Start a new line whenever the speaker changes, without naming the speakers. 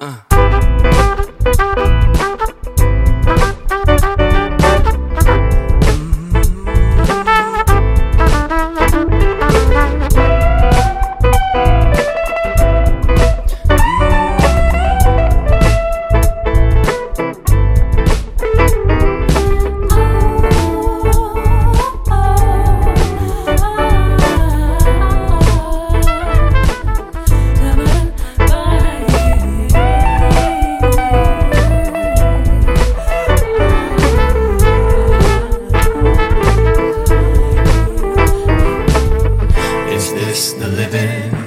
Uh. the living.